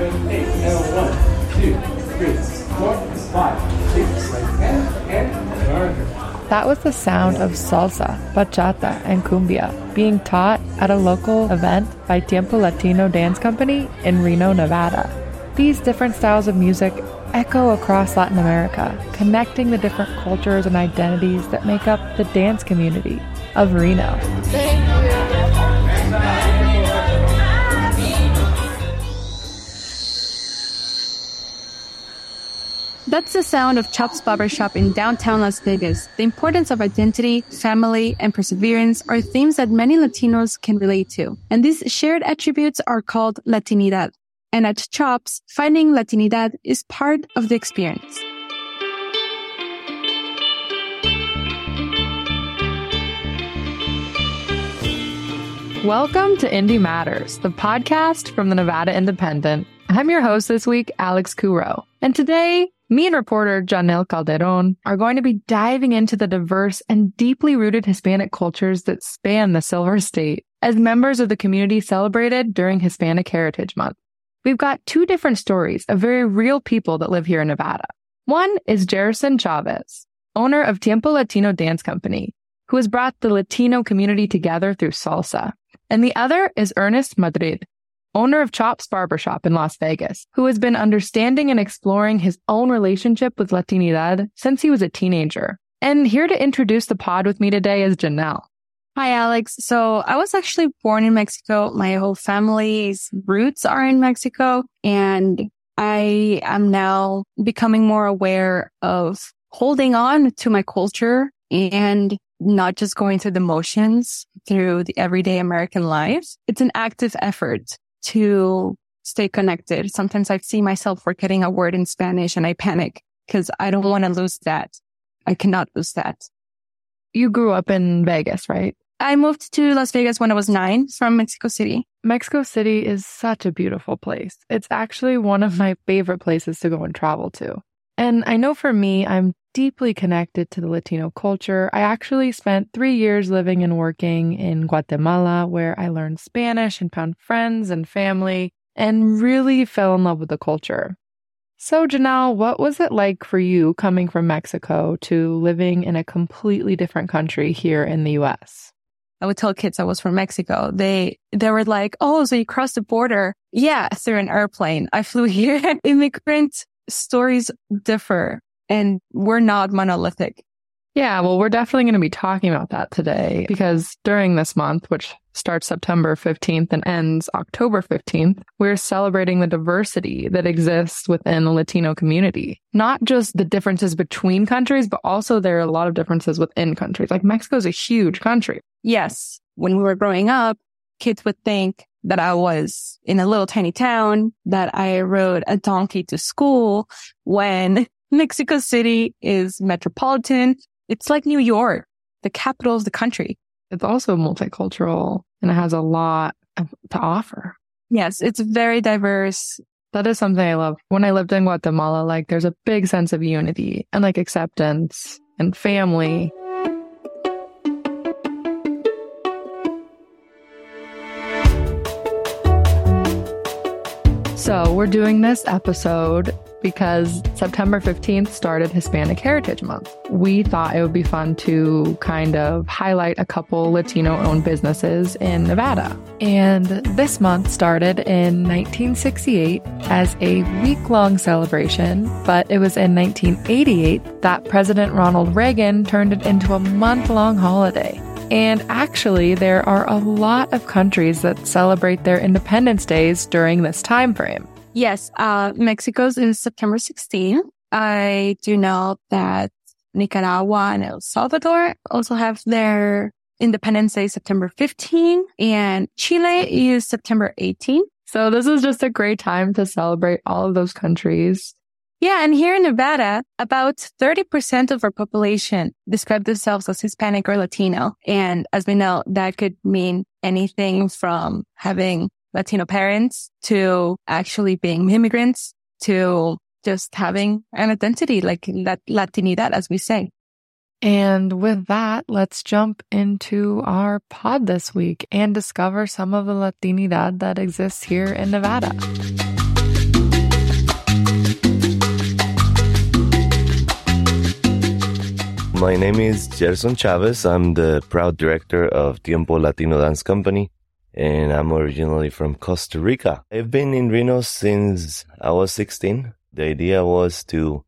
seven, eight. And one, two, three, four, five, six. And turn. That was the sound of salsa, bachata, and cumbia being taught at a local event by Tiempo Latino Dance Company in Reno, Nevada. These different styles of music echo across Latin America, connecting the different cultures and identities that make up the dance community of Reno. That's the sound of Chops Barbershop in downtown Las Vegas. The importance of identity, family, and perseverance are themes that many Latinos can relate to. And these shared attributes are called Latinidad. And at Chops, finding Latinidad is part of the experience. Welcome to Indy Matters, the podcast from the Nevada Independent. I'm your host this week, Alex Couraud. And today, me and reporter Jannelle Calderon are going to be diving into the diverse and deeply rooted Hispanic cultures that span the Silver State as members of the community celebrated during Hispanic Heritage Month. We've got two different stories of very real people that live here in Nevada. One is Gerzon Chaves, owner of Tiempo Latino Dance Company, who has brought the Latino community together through salsa. And the other is Ernest Madrid, owner of Chops Barbershop in Las Vegas, who has been understanding and exploring his own relationship with Latinidad since he was a teenager. And here to introduce the pod with me today is Jannelle. Hi, Alex. So I was actually born in Mexico. My whole family's roots are in Mexico and I am now becoming more aware of holding on to my culture and not just going through the motions through the everyday American life. It's an active effort to stay connected. Sometimes I see myself forgetting a word in Spanish and I panic because I don't want to lose that. I cannot lose that. You grew up in Vegas, right? I moved to Las Vegas when I was nine from Mexico City. Mexico City is such a beautiful place. It's actually one of my favorite places to go and travel to. And I know for me, I'm deeply connected to the Latino culture. I actually spent three years living and working in Guatemala, where I learned Spanish and found friends and family and really fell in love with the culture. So, Jannelle, what was it like for you coming from Mexico to living in a completely different country here in the US? I would tell kids I was from Mexico. They, they were like, Oh, so you crossed the border? Yeah, through an airplane. I flew here. Immigrant stories differ and we're not monolithic. Yeah, well, we're definitely going to be talking about that today because during this month, which starts September 15th and ends October 15th, we're celebrating the diversity that exists within the Latino community. Not just the differences between countries, but also there are a lot of differences within countries. Like Mexico is a huge country. Yes. When we were growing up, kids would think that I was in a little tiny town, that I rode a donkey to school when Mexico City is metropolitan. It's like New York, the capital of the country. It's also multicultural and it has a lot to offer. Yes, it's very diverse. That is something I love. When I lived in Guatemala, like there's a big sense of unity and like acceptance and family. So, we're doing this episode because September 15th started Hispanic Heritage Month. We thought it would be fun to kind of highlight a couple Latino owned businesses in Nevada. And this month started in 1968 as a week long celebration, but it was in 1988 that President Ronald Reagan turned it into a month long holiday. And actually, there are a lot of countries that celebrate their Independence Days during this time frame. Yes, uh, Mexico's is September 16. I do know that Nicaragua and El Salvador also have their Independence Day September 15 and Chile is September 18. So this is just a great time to celebrate all of those countries. Yeah. And here in Nevada, about 30% of our population describe themselves as Hispanic or Latino. And as we know, that could mean anything from having Latino parents to actually being immigrants to just having an identity like that Latinidad, as we say. And with that, let's jump into our pod this week and discover some of the Latinidad that exists here in Nevada. My name is Gerzon Chaves. I'm the proud director of Tiempo Latino Dance Company, and I'm originally from Costa Rica. I've been in Reno since I was 16. The idea was to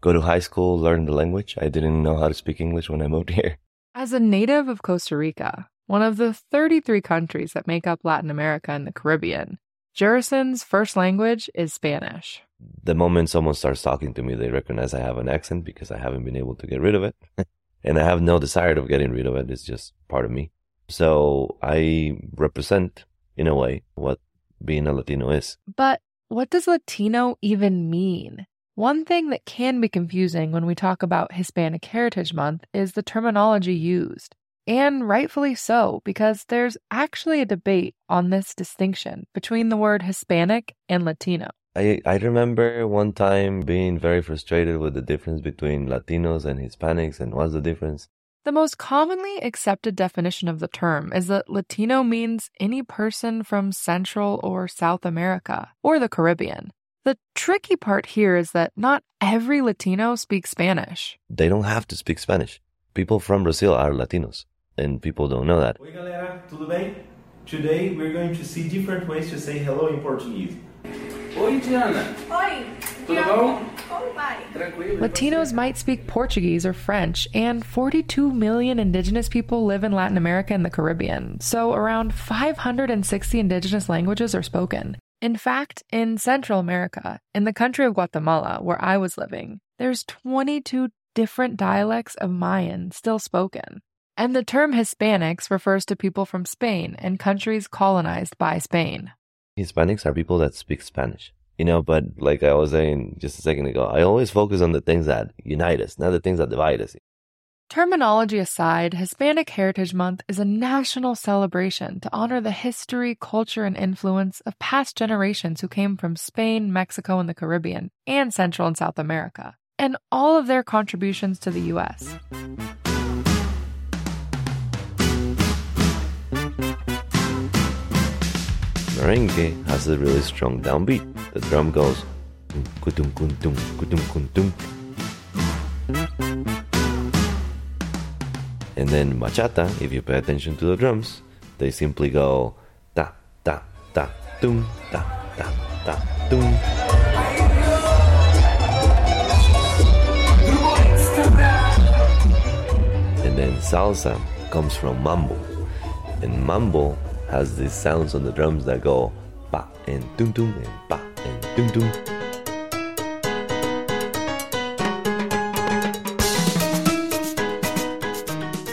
go to high school, learn the language. I didn't know how to speak English when I moved here. As a native of Costa Rica, one of the 33 countries that make up Latin America and the Caribbean, Gerzon's first language is Spanish. The moment someone starts talking to me, they recognize I have an accent because I haven't been able to get rid of it. and I have no desire of getting rid of it. It's just part of me. So I represent, in a way, what being a Latino is. But what does Latino even mean? One thing that can be confusing when we talk about Hispanic Heritage Month is the terminology used. And rightfully so, because there's actually a debate on this distinction between the word Hispanic and Latino. I, I remember one time being very frustrated with the difference between Latinos and Hispanics and what's the difference. The most commonly accepted definition of the term is that Latino means any person from Central or South America or the Caribbean. The tricky part here is that not every Latino speaks Spanish. They don't have to speak Spanish. People from Brazil are Latinos and people don't know that. Oi, galera, tudo bem? Today we're going to see different ways to say hello in Portuguese. Oi, Diana. Oi, Tudo bom? como vai? Tranquilo. Latinos might speak Portuguese or French, and 42 million indigenous people live in Latin America and the Caribbean, so around 560 indigenous languages are spoken. In fact, in Central America, in the country of Guatemala, where I was living, there's 22 different dialects of Mayan still spoken. And the term Hispanics refers to people from Spain and countries colonized by Spain. Hispanics are people that speak Spanish. You know, but like I was saying just a second ago, I always focus on the things that unite us, not the things that divide us. Terminology aside, Hispanic Heritage Month is a national celebration to honor the history, culture, and influence of past generations who came from Spain, Mexico, and the Caribbean, and Central and South America, and all of their contributions to the U.S. Merengue has a really strong downbeat. The drum goes kutum kuntum kutum kuntum. And then bachata, if you pay attention to the drums, they simply go ta ta ta tum ta ta ta tum. And then salsa comes from mambo. And mambo has these sounds on the drums that go ba and tum tum and pa and tum tum.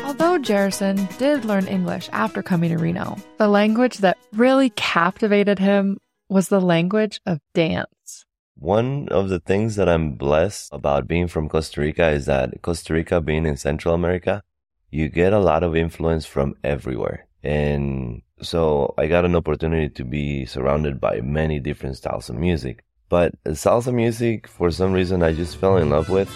Although Gerzon did learn English after coming to Reno, the language that really captivated him was the language of dance. One of the things that I'm blessed about being from Costa Rica is that Costa Rica being in Central America, you get a lot of influence from everywhere. And so I got an opportunity to be surrounded by many different styles of music. But salsa music, for some reason, I just fell in love with.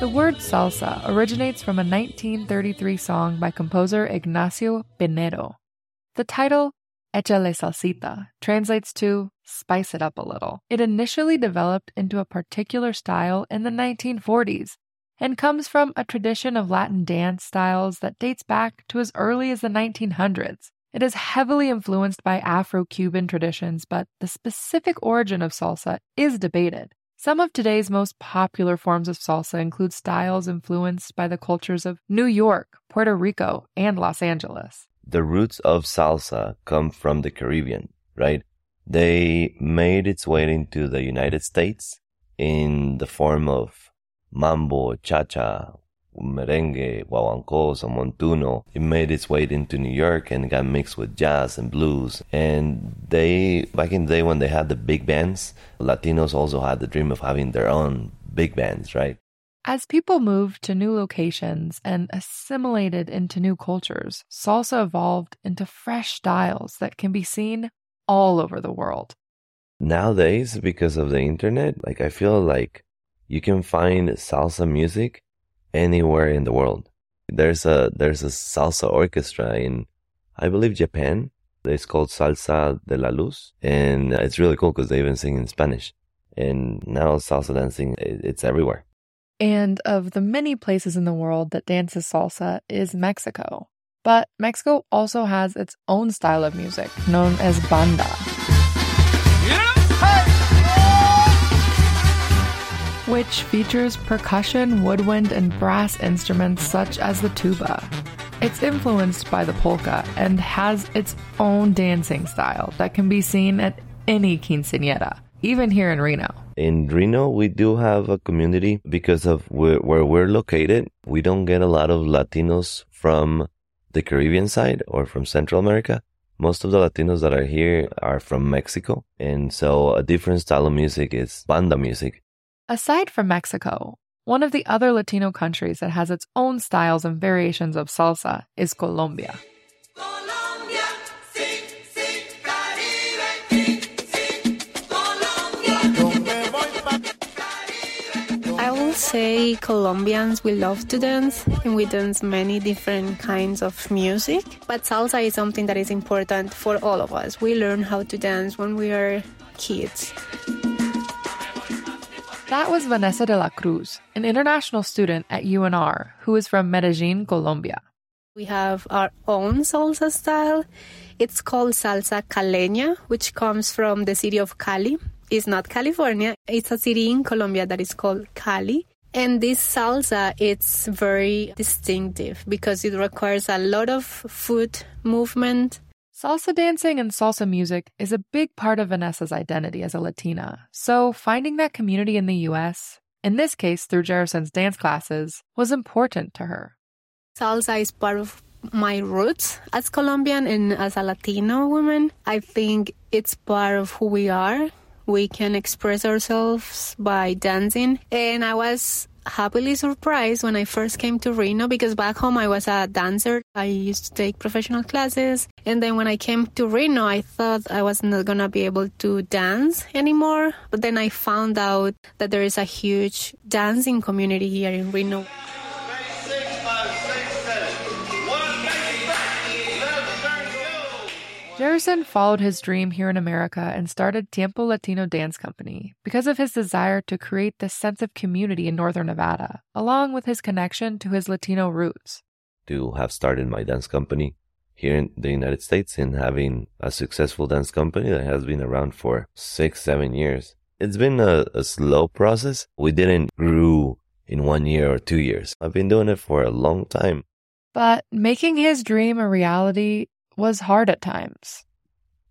The word salsa originates from a 1933 song by composer Ignacio Piñeiro. The title, Échale Salsita, translates to spice it up a little. It initially developed into a particular style in the 1940s and comes from a tradition of Latin dance styles that dates back to as early as the 1900s. It is heavily influenced by Afro Cuban traditions, but the specific origin of salsa is debated. Some of today's most popular forms of salsa include styles influenced by the cultures of New York, Puerto Rico, and Los Angeles. The roots of salsa come from the Caribbean, right? They made its way into the United States in the form of mambo, cha-cha, merengue, guaguancos, or montuno. It made its way into New York and got mixed with jazz and blues. And they, back in the day when they had the big bands, Latinos also had the dream of having their own big bands, right? As people moved to new locations and assimilated into new cultures, salsa evolved into fresh styles that can be seen all over the world. Nowadays, because of the internet, like I feel like you can find salsa music anywhere in the world. There's a there's a salsa orchestra in I believe Japan It's called Salsa de la Luz. And it's really cool because they even sing in Spanish. And now salsa dancing, it's everywhere. And of the many places in the world that dances salsa is Mexico. But Mexico also has its own style of music known as banda. Which features percussion, woodwind, and brass instruments such as the tuba. It's influenced by the polka and has its own dancing style that can be seen at any quinceañera, even here in Reno. In Reno, we do have a community because of where, where we're located. We don't get a lot of Latinos from the Caribbean side or from Central America. Most of the Latinos that are here are from Mexico. And so a different style of music is banda music. Aside from Mexico, one of the other Latino countries that has its own styles and variations of salsa is Colombia. Say Colombians we love to dance and we dance many different kinds of music. But salsa is something that is important for all of us. We learn how to dance when we are kids. That was Vanesa de la Cruz, an international student at UNR who is from Medellin, Colombia. We have our own salsa style. It's called salsa caleña, which comes from the city of Cali. It's not California. It's a city in Colombia that is called Cali. And this salsa, it's very distinctive because it requires a lot of foot movement, Salsa dancing and salsa music is a big part of Vanesa's identity as a Latina, so finding that community in the US, in this case through Gerzon's dance classes, was important to her. Salsa is part of my roots as Colombian and as a Latino woman. I think it's part of who we are. We can express ourselves by dancing. And I was happily surprised when I first came to Reno because back home I was a dancer. I used to take professional classes. And then when I came to Reno, I thought I was not going to be able to dance anymore. But then I found out that there is a huge dancing community here in Reno. Gerzon followed his dream here in America and started Tiempo Latino Dance Company because of his desire to create this sense of community in northern Nevada, along with his connection to his Latino roots. To have started my dance company here in the United States and having a successful dance company that has been around for six, seven years. It's been a, a slow process. We didn't grew in one year or two years. I've been doing it for a long time. But making his dream a reality was hard at times.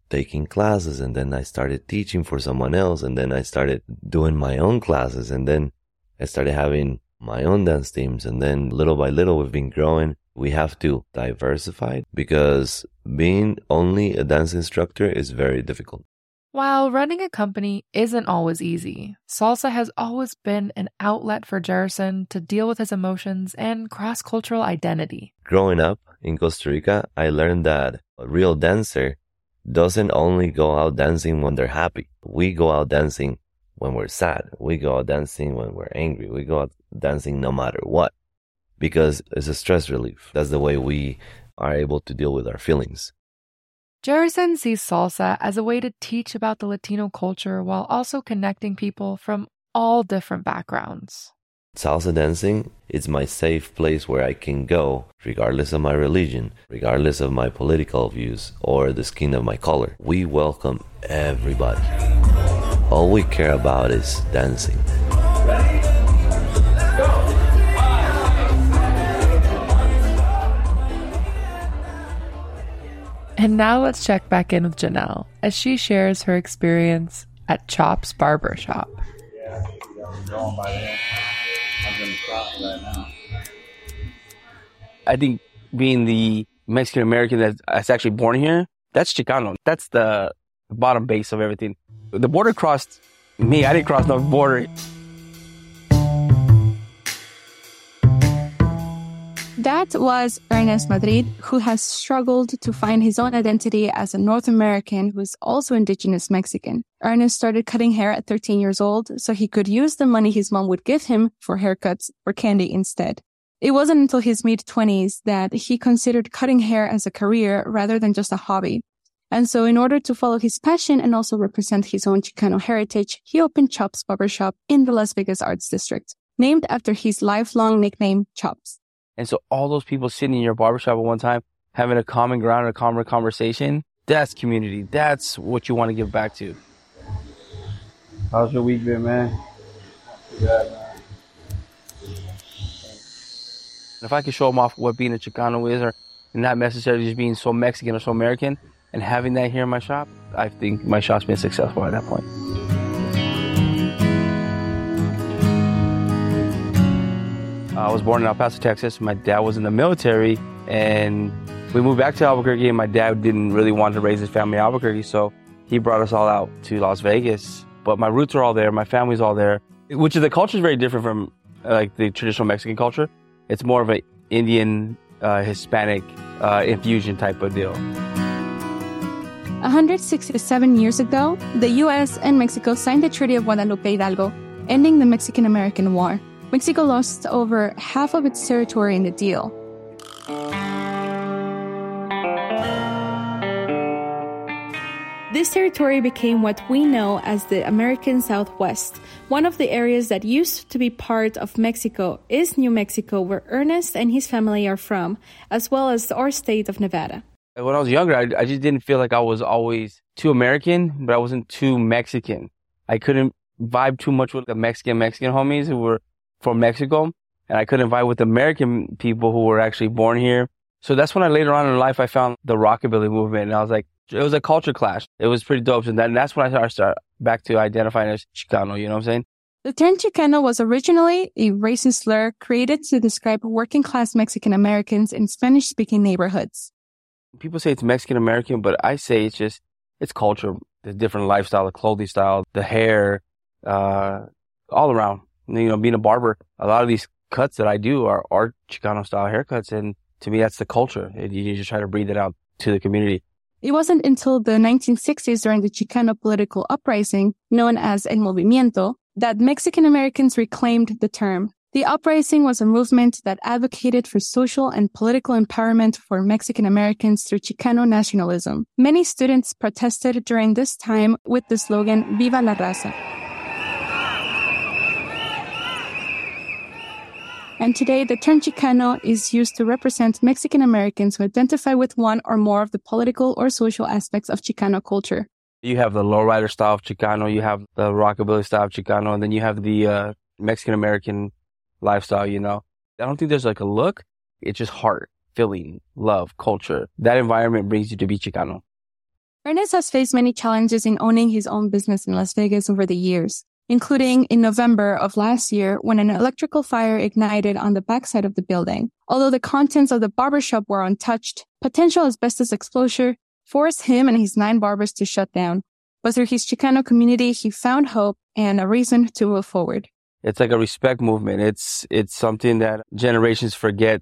Taking classes, and then I started teaching for someone else, and then I started doing my own classes, and then I started having my own dance teams, and then little by little we've been growing. We have to diversify because being only a dance instructor is very difficult. While running a company isn't always easy, salsa has always been an outlet for Gerzon to deal with his emotions and cross cultural identity. Growing up in Costa Rica, I learned that a real dancer doesn't only go out dancing when they're happy. We go out dancing when we're sad. We go out dancing when we're angry. We go out dancing no matter what because it's a stress relief. That's the way we are able to deal with our feelings. Gerzon sees salsa as a way to teach about the Latino culture while also connecting people from all different backgrounds. Salsa dancing is my safe place where I can go, regardless of my religion, regardless of my political views, or the skin of my color. We welcome everybody. All we care about is dancing. And now let's check back in with Jannelle as she shares her experience at Chop's Barber Shop. Yeah, now. I think being the Mexican American that's actually born here, that's Chicano. That's the bottom base of everything. The border crossed me. I didn't cross no border. That was Ernest Madrid, who has struggled to find his own identity as a North American who is also indigenous Mexican. Ernest started cutting hair at 13 years old so he could use the money his mom would give him for haircuts or candy instead. It wasn't until his mid 20s that he considered cutting hair as a career rather than just a hobby. And so in order to follow his passion and also represent his own Chicano heritage, he opened Chops Barbershop in the Las Vegas Arts District, named after his lifelong nickname, Chops. And so all those people sitting in your barbershop at one time, having a common ground and a common conversation, that's community. That's what you want to give back to. How's your week been, man? Good, man. If I could show them off what being a Chicano is, or not necessarily just being so Mexican or so American, and having that here in my shop, I think my shop's been successful at that point. I was born in El Paso, Texas. My dad was in the military, and we moved back to Albuquerque. And my dad didn't really want to raise his family in Albuquerque, so he brought us all out to Las Vegas. But my roots are all there, my family's all there, which is the culture is very different from like the traditional Mexican culture. It's more of an Indian, uh, Hispanic uh, infusion type of deal. 167 years ago, the U.S. and Mexico signed the Treaty of Guadalupe Hidalgo, ending the Mexican American War. Mexico lost over half of its territory in the deal. This territory became what we know as the American Southwest. One of the areas that used to be part of Mexico is New Mexico, where Ernest and his family are from, as well as our state of Nevada. When I was younger, I, I just didn't feel like I was always too American, but I wasn't too Mexican. I couldn't vibe too much with the Mexican Mexican homies who were from Mexico, and I couldn't vibe with American people who were actually born here. So that's when I later on in life I found the rockabilly movement, and I was like, it was a culture clash. It was pretty dope, and, that, and that's when I started start back to identifying as Chicano. You know what I'm saying? The term Chicano was originally a racist slur created to describe working class Mexican Americans in Spanish speaking neighborhoods. People say it's Mexican American, but I say it's just, it's culture, the different lifestyle, the clothing style, the hair, uh, all around. You know, being a barber, a lot of these cuts that I do are, are Chicano style haircuts. And to me, that's the culture. You just try to breathe it out to the community. It wasn't until the 1960s during the Chicano political uprising, known as El Movimiento, that Mexican Americans reclaimed the term. The uprising was a movement that advocated for social and political empowerment for Mexican Americans through Chicano nationalism. Many students protested during this time with the slogan Viva la Raza. And today, the term Chicano is used to represent Mexican Americans who identify with one or more of the political or social aspects of Chicano culture. You have the lowrider style of Chicano, you have the rockabilly style of Chicano, and then you have the uh, Mexican American lifestyle, you know. I don't think there's like a look. It's just heart, feeling, love, culture. That environment brings you to be Chicano. Ernest has faced many challenges in owning his own business in Las Vegas over the years including in November of last year when an electrical fire ignited on the backside of the building. Although the contents of the barbershop were untouched, potential asbestos exposure forced him and his nine barbers to shut down. But through his Chicano community, he found hope and a reason to move forward. It's like a respect movement. It's, it's something that generations forget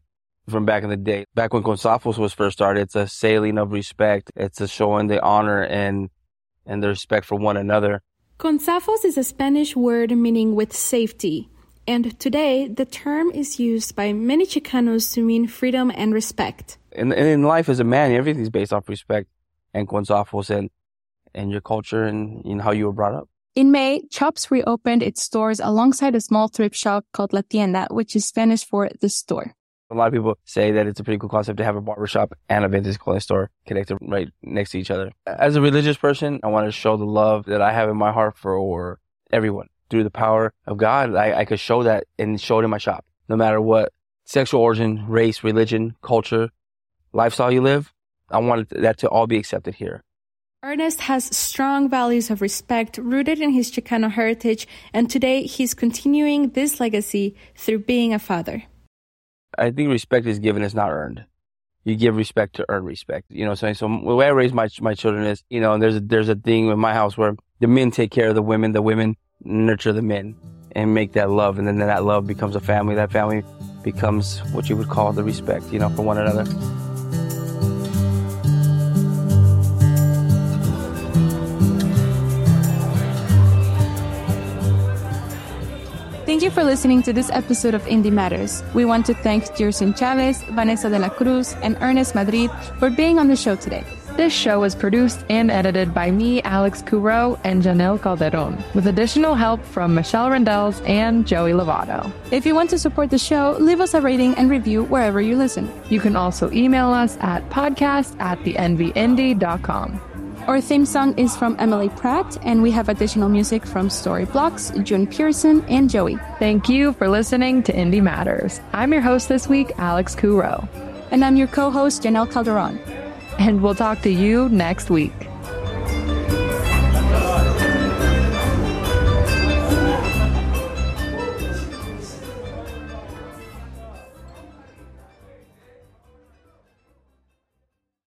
from back in the day. Back when Consafos was first started, it's a sailing of respect. It's a showing the honor and, and the respect for one another. Consafos is a Spanish word meaning with safety, and today the term is used by many Chicanos to mean freedom and respect. And, and in life as a man, everything's based off respect and consafos and, and your culture and you know, how you were brought up. In May, Chops reopened its stores alongside a small thrift shop called La Tienda, which is Spanish for the store. A lot of people say that it's a pretty cool concept to have a barbershop and a vintage clothing store connected right next to each other. As a religious person, I want to show the love that I have in my heart for everyone. Through the power of God, I, I could show that and show it in my shop. No matter what sexual origin, race, religion, culture, lifestyle you live, I want that to all be accepted here. Ernest has strong values of respect rooted in his Chicano heritage, and today he's continuing this legacy through being a father. I think respect is given, it's not earned. You give respect to earn respect. You know what I'm saying? So the way I raise my my children is, you know, and there's a, there's a thing in my house where the men take care of the women, the women nurture the men and make that love. And then that love becomes a family. That family becomes what you would call the respect, you know, for one another. You for listening to this episode of Indy Matters. We want to thank Gerzon Chaves, Vanesa de la Cruz, and Ernest Madrid for being on the show today. This show was produced and edited by me, Alex Couraud, and Jannelle Calderon, with additional help from Michelle Rendells and Joey Lovato. If you want to support the show, leave us a rating and review wherever you listen. You can also email us at podcast at thenvyindie.com. Our theme song is from Emily Pratt, and we have additional music from Storyblocks, June Pearson, and Joey. Thank you for listening to Indy Matters. I'm your host this week, Alex Couraud. And I'm your co host, Jannelle Calderon. And we'll talk to you next week.